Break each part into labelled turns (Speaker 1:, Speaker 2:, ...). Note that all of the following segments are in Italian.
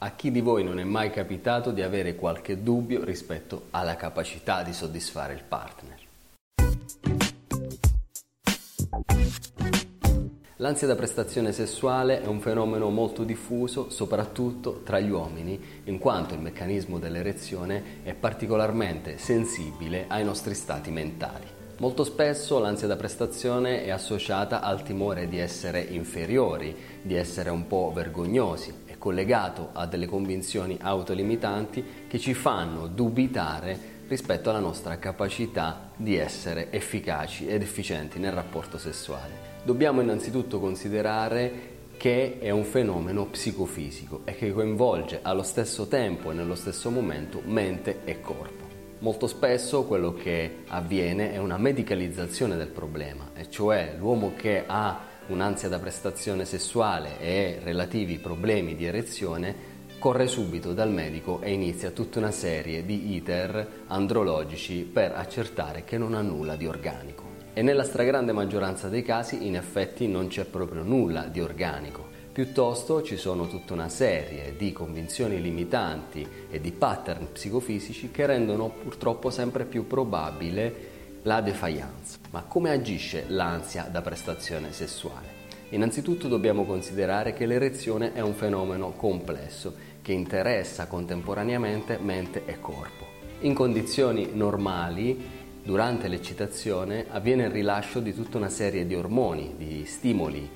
Speaker 1: A chi di voi non è mai capitato di avere qualche dubbio rispetto alla capacità di soddisfare il partner? L'ansia da prestazione sessuale è un fenomeno molto diffuso soprattutto tra gli uomini, in quanto il meccanismo dell'erezione è particolarmente sensibile ai nostri stati mentali. Molto spesso l'ansia da prestazione è associata al timore di essere inferiori, di essere un po' vergognosi, collegato a delle convinzioni autolimitanti che ci fanno dubitare rispetto alla nostra capacità di essere efficaci ed efficienti nel rapporto sessuale. Dobbiamo innanzitutto considerare che è un fenomeno psicofisico e che coinvolge allo stesso tempo e nello stesso momento mente e corpo. Molto spesso quello che avviene è una medicalizzazione del problema, e cioè l'uomo che ha un'ansia da prestazione sessuale e relativi problemi di erezione, corre subito dal medico e inizia tutta una serie di iter andrologici per accertare che non ha nulla di organico. E nella stragrande maggioranza dei casi in effetti non c'è proprio nulla di organico. Piuttosto ci sono tutta una serie di convinzioni limitanti e di pattern psicofisici che rendono purtroppo sempre più probabile la defiance. Ma come agisce l'ansia da prestazione sessuale? Innanzitutto dobbiamo considerare che l'erezione è un fenomeno complesso che interessa contemporaneamente mente e corpo. In condizioni normali, durante l'eccitazione, avviene il rilascio di tutta una serie di ormoni, di stimoli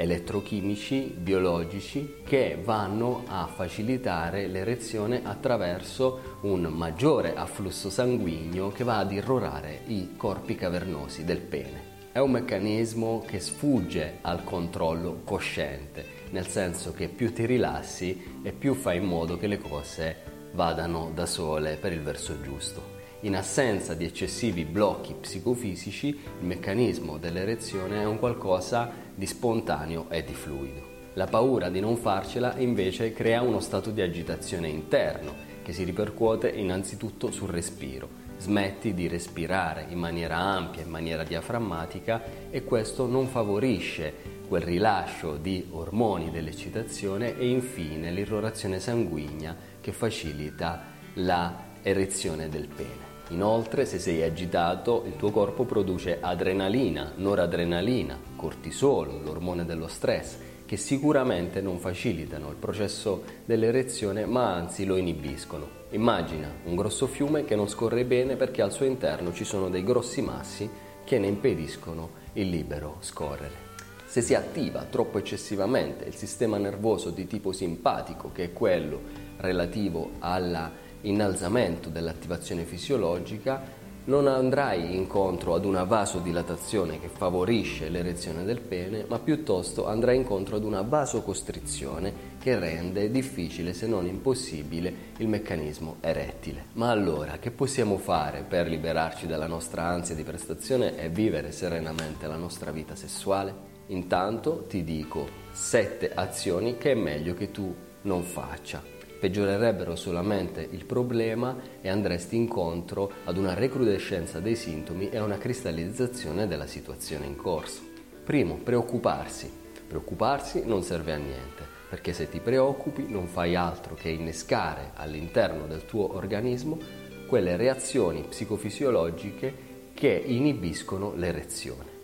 Speaker 1: elettrochimici, biologici che vanno a facilitare l'erezione attraverso un maggiore afflusso sanguigno che va ad irrorare i corpi cavernosi del pene. È un meccanismo che sfugge al controllo cosciente, nel senso che più ti rilassi e più fai in modo che le cose vadano da sole per il verso giusto. In assenza di eccessivi blocchi psicofisici, il meccanismo dell'erezione è un qualcosa di spontaneo e di fluido. La paura di non farcela invece crea uno stato di agitazione interno che si ripercuote innanzitutto sul respiro. Smetti di respirare in maniera ampia, in maniera diaframmatica e questo non favorisce quel rilascio di ormoni dell'eccitazione e infine l'irrorazione sanguigna che facilita la erezione del pene. Inoltre, se sei agitato, il tuo corpo produce adrenalina, noradrenalina, cortisolo, l'ormone dello stress, che sicuramente non facilitano il processo dell'erezione, ma anzi lo inibiscono. Immagina un grosso fiume che non scorre bene perché al suo interno ci sono dei grossi massi che ne impediscono il libero scorrere. Se si attiva troppo eccessivamente il sistema nervoso di tipo simpatico, che è quello relativo alla innalzamento dell'attivazione fisiologica, non andrai incontro ad una vasodilatazione che favorisce l'erezione del pene, ma piuttosto andrai incontro ad una vasocostrizione che rende difficile, se non impossibile, il meccanismo erettile. Ma allora, che possiamo fare per liberarci dalla nostra ansia di prestazione e vivere serenamente la nostra vita sessuale? Intanto ti dico sette azioni che è meglio che tu non faccia peggiorerebbero solamente il problema e andresti incontro ad una recrudescenza dei sintomi e a una cristallizzazione della situazione in corso. Primo, preoccuparsi. Preoccuparsi non serve a niente, perché se ti preoccupi non fai altro che innescare all'interno del tuo organismo quelle reazioni psicofisiologiche che inibiscono l'erezione.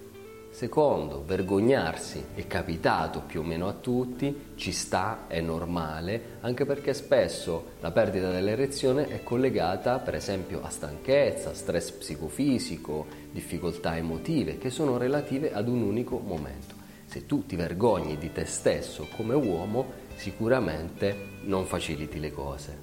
Speaker 1: Secondo, vergognarsi è capitato più o meno a tutti, ci sta, è normale, anche perché spesso la perdita dell'erezione è collegata per esempio a stanchezza, stress psicofisico, difficoltà emotive che sono relative ad un unico momento. Se tu ti vergogni di te stesso come uomo, sicuramente non faciliti le cose.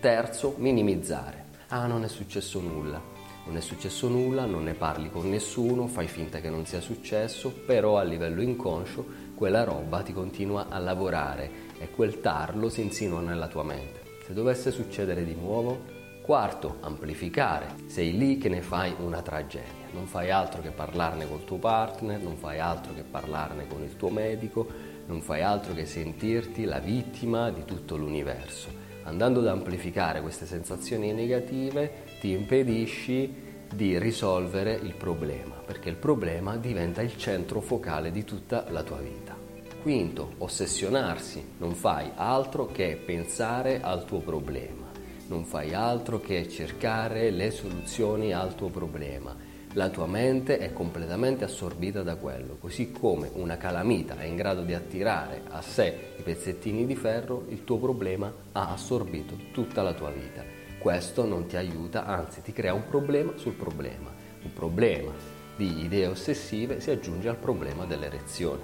Speaker 1: Terzo, minimizzare. Ah, non è successo nulla non è successo nulla, non ne parli con nessuno, fai finta che non sia successo, però a livello inconscio quella roba ti continua a lavorare e quel tarlo si insinua nella tua mente. Se dovesse succedere di nuovo, Quarto, amplificare. Sei lì che ne fai una tragedia. Non fai altro che parlarne col tuo partner, non fai altro che parlarne con il tuo medico, non fai altro che sentirti la vittima di tutto l'universo. Andando ad amplificare queste sensazioni negative ti impedisci di risolvere il problema, perché il problema diventa il centro focale di tutta la tua vita. Quinto, ossessionarsi, non fai altro che pensare al tuo problema non fai altro che cercare le soluzioni al tuo problema. La tua mente è completamente assorbita da quello, così come una calamita è in grado di attirare a sé i pezzettini di ferro, il tuo problema ha assorbito tutta la tua vita. Questo non ti aiuta, anzi ti crea un problema sul problema. Un problema di idee ossessive si aggiunge al problema dell'erezione.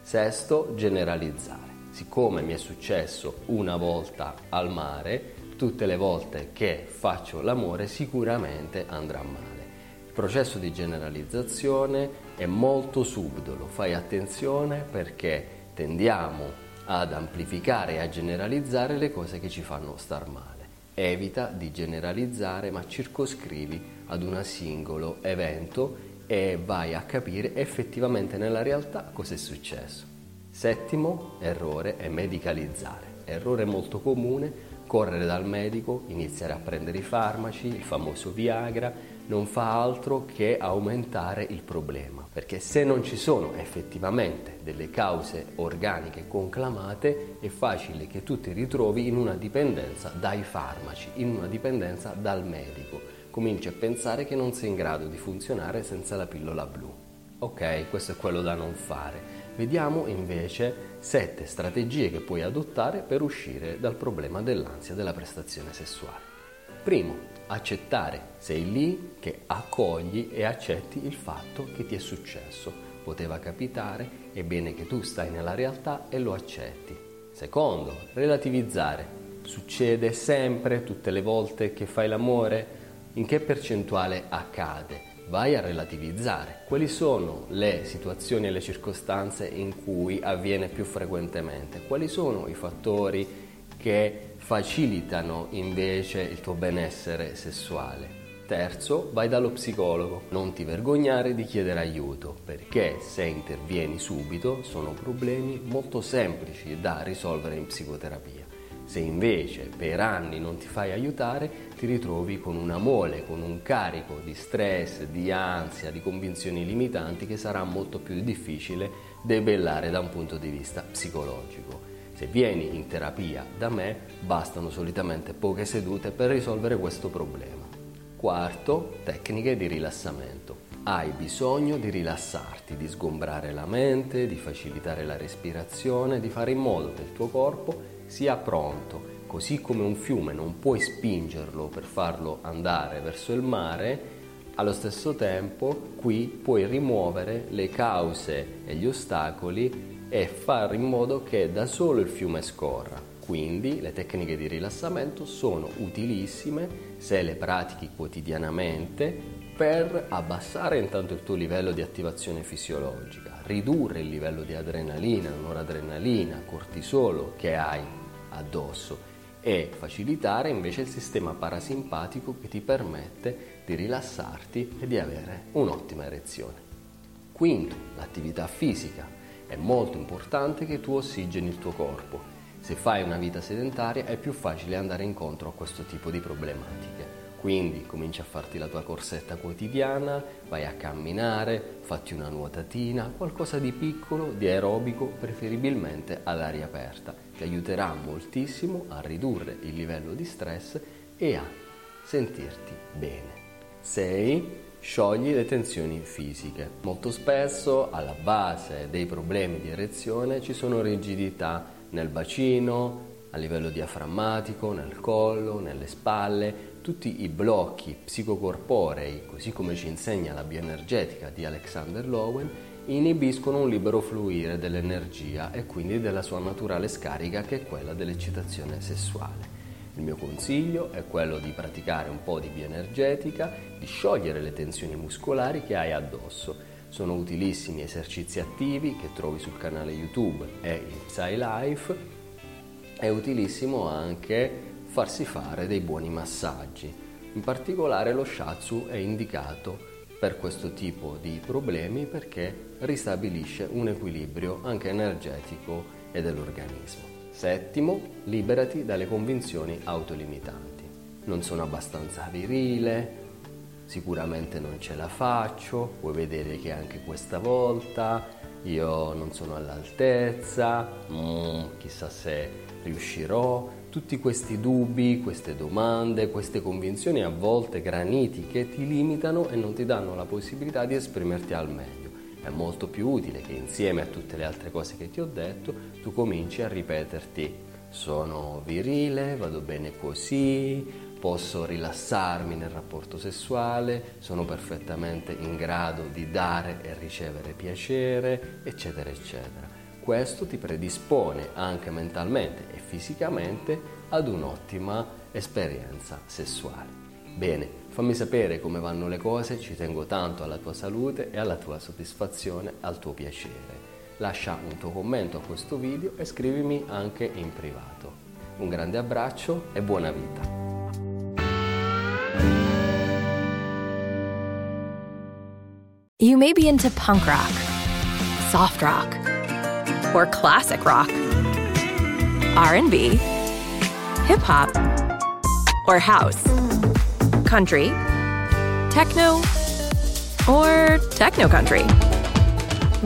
Speaker 1: Sesto, generalizzare. Siccome mi è successo una volta al mare, tutte le volte che faccio l'amore sicuramente andrà male. Il processo di generalizzazione è molto subdolo, fai attenzione perché tendiamo ad amplificare e a generalizzare le cose che ci fanno star male. Evita di generalizzare ma circoscrivi ad un singolo evento e vai a capire effettivamente nella realtà cosa è successo. Settimo errore è medicalizzare. Errore molto comune correre dal medico, iniziare a prendere i farmaci, il famoso Viagra, non fa altro che aumentare il problema, perché se non ci sono effettivamente delle cause organiche conclamate, è facile che tu ti ritrovi in una dipendenza dai farmaci, in una dipendenza dal medico. Cominci a pensare che non sei in grado di funzionare senza la pillola blu. Ok, questo è quello da non fare. Vediamo invece sette strategie che puoi adottare per uscire dal problema dell'ansia della prestazione sessuale. Primo, accettare. Sei lì che accogli e accetti il fatto che ti è successo. Poteva capitare, è bene che tu stai nella realtà e lo accetti. Secondo, relativizzare. Succede sempre, tutte le volte che fai l'amore? In che percentuale accade? vai a relativizzare. Quali sono le situazioni e le circostanze in cui avviene più frequentemente? Quali sono i fattori che facilitano invece il tuo benessere sessuale? Terzo, vai dallo psicologo. Non ti vergognare di chiedere aiuto, perché se intervieni subito sono problemi molto semplici da risolvere in psicoterapia. Se invece per anni non ti fai aiutare, ti ritrovi con una mole, con un carico di stress, di ansia, di convinzioni limitanti che sarà molto più difficile debellare da un punto di vista psicologico. Se vieni in terapia da me, bastano solitamente poche sedute per risolvere questo problema. Quarto, tecniche di rilassamento. Hai bisogno di rilassarti, di sgombrare la mente, di facilitare la respirazione, di fare in modo che il tuo corpo sia pronto. Così come un fiume non puoi spingerlo per farlo andare verso il mare, allo stesso tempo qui puoi rimuovere le cause e gli ostacoli e fare in modo che da solo il fiume scorra. Quindi le tecniche di rilassamento sono utilissime se le pratichi quotidianamente per abbassare intanto il tuo livello di attivazione fisiologica, ridurre il livello di adrenalina, noradrenalina, cortisolo che hai addosso e facilitare invece il sistema parasimpatico che ti permette di rilassarti e di avere un'ottima erezione. Quinto, l'attività fisica. È molto importante che tu ossigeni il tuo corpo. Se fai una vita sedentaria è più facile andare incontro a questo tipo di problematiche. Quindi cominci a farti la tua corsetta quotidiana, vai a camminare, fatti una nuotatina, qualcosa di piccolo, di aerobico, preferibilmente ad aria aperta. Ti aiuterà moltissimo a ridurre il livello di stress e a sentirti bene. 6. Sciogli le tensioni fisiche. Molto spesso alla base dei problemi di erezione ci sono rigidità nel bacino, a livello diaframmatico, nel collo, nelle spalle, tutti i blocchi psicocorporei, così come ci insegna la bioenergetica di Alexander Lowen, inibiscono un libero fluire dell'energia e quindi della sua naturale scarica che è quella dell'eccitazione sessuale. Il mio consiglio è quello di praticare un po' di bioenergetica, di sciogliere le tensioni muscolari che hai addosso. Sono utilissimi esercizi attivi che trovi sul canale YouTube e in PsyLife È utilissimo anche farsi fare dei buoni massaggi. In particolare lo shiatsu è indicato per questo tipo di problemi perché ristabilisce un equilibrio anche energetico e dell'organismo. Settimo, liberati dalle convinzioni autolimitanti. Non sono abbastanza virile, sicuramente non ce la faccio, vuoi vedere che anche questa volta io non sono all'altezza, mm, chissà se riuscirò. Tutti questi dubbi, queste domande, queste convinzioni a volte granitiche ti limitano e non ti danno la possibilità di esprimerti al meglio. È molto più utile che insieme a tutte le altre cose che ti ho detto tu cominci a ripeterti sono virile, vado bene così, posso rilassarmi nel rapporto sessuale, sono perfettamente in grado di dare e ricevere piacere, eccetera, eccetera. Questo ti predispone anche mentalmente e fisicamente ad un'ottima esperienza sessuale. Bene, fammi sapere come vanno le cose, ci tengo tanto alla tua salute e alla tua soddisfazione, al tuo piacere. Lascia un tuo commento a questo video e scrivimi anche in privato. Un grande abbraccio e buona vita!
Speaker 2: You may be into punk rock, soft rock, or classic rock, R&B, hip hop, or house, country, techno, or techno country.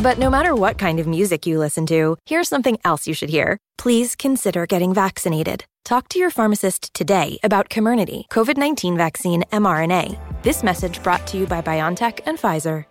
Speaker 2: But no matter what kind of music you listen to, here's something else you should hear. Please consider getting vaccinated. Talk to your pharmacist today about Comirnaty, COVID 19 vaccine mRNA. This message brought to you by BioNTech and Pfizer.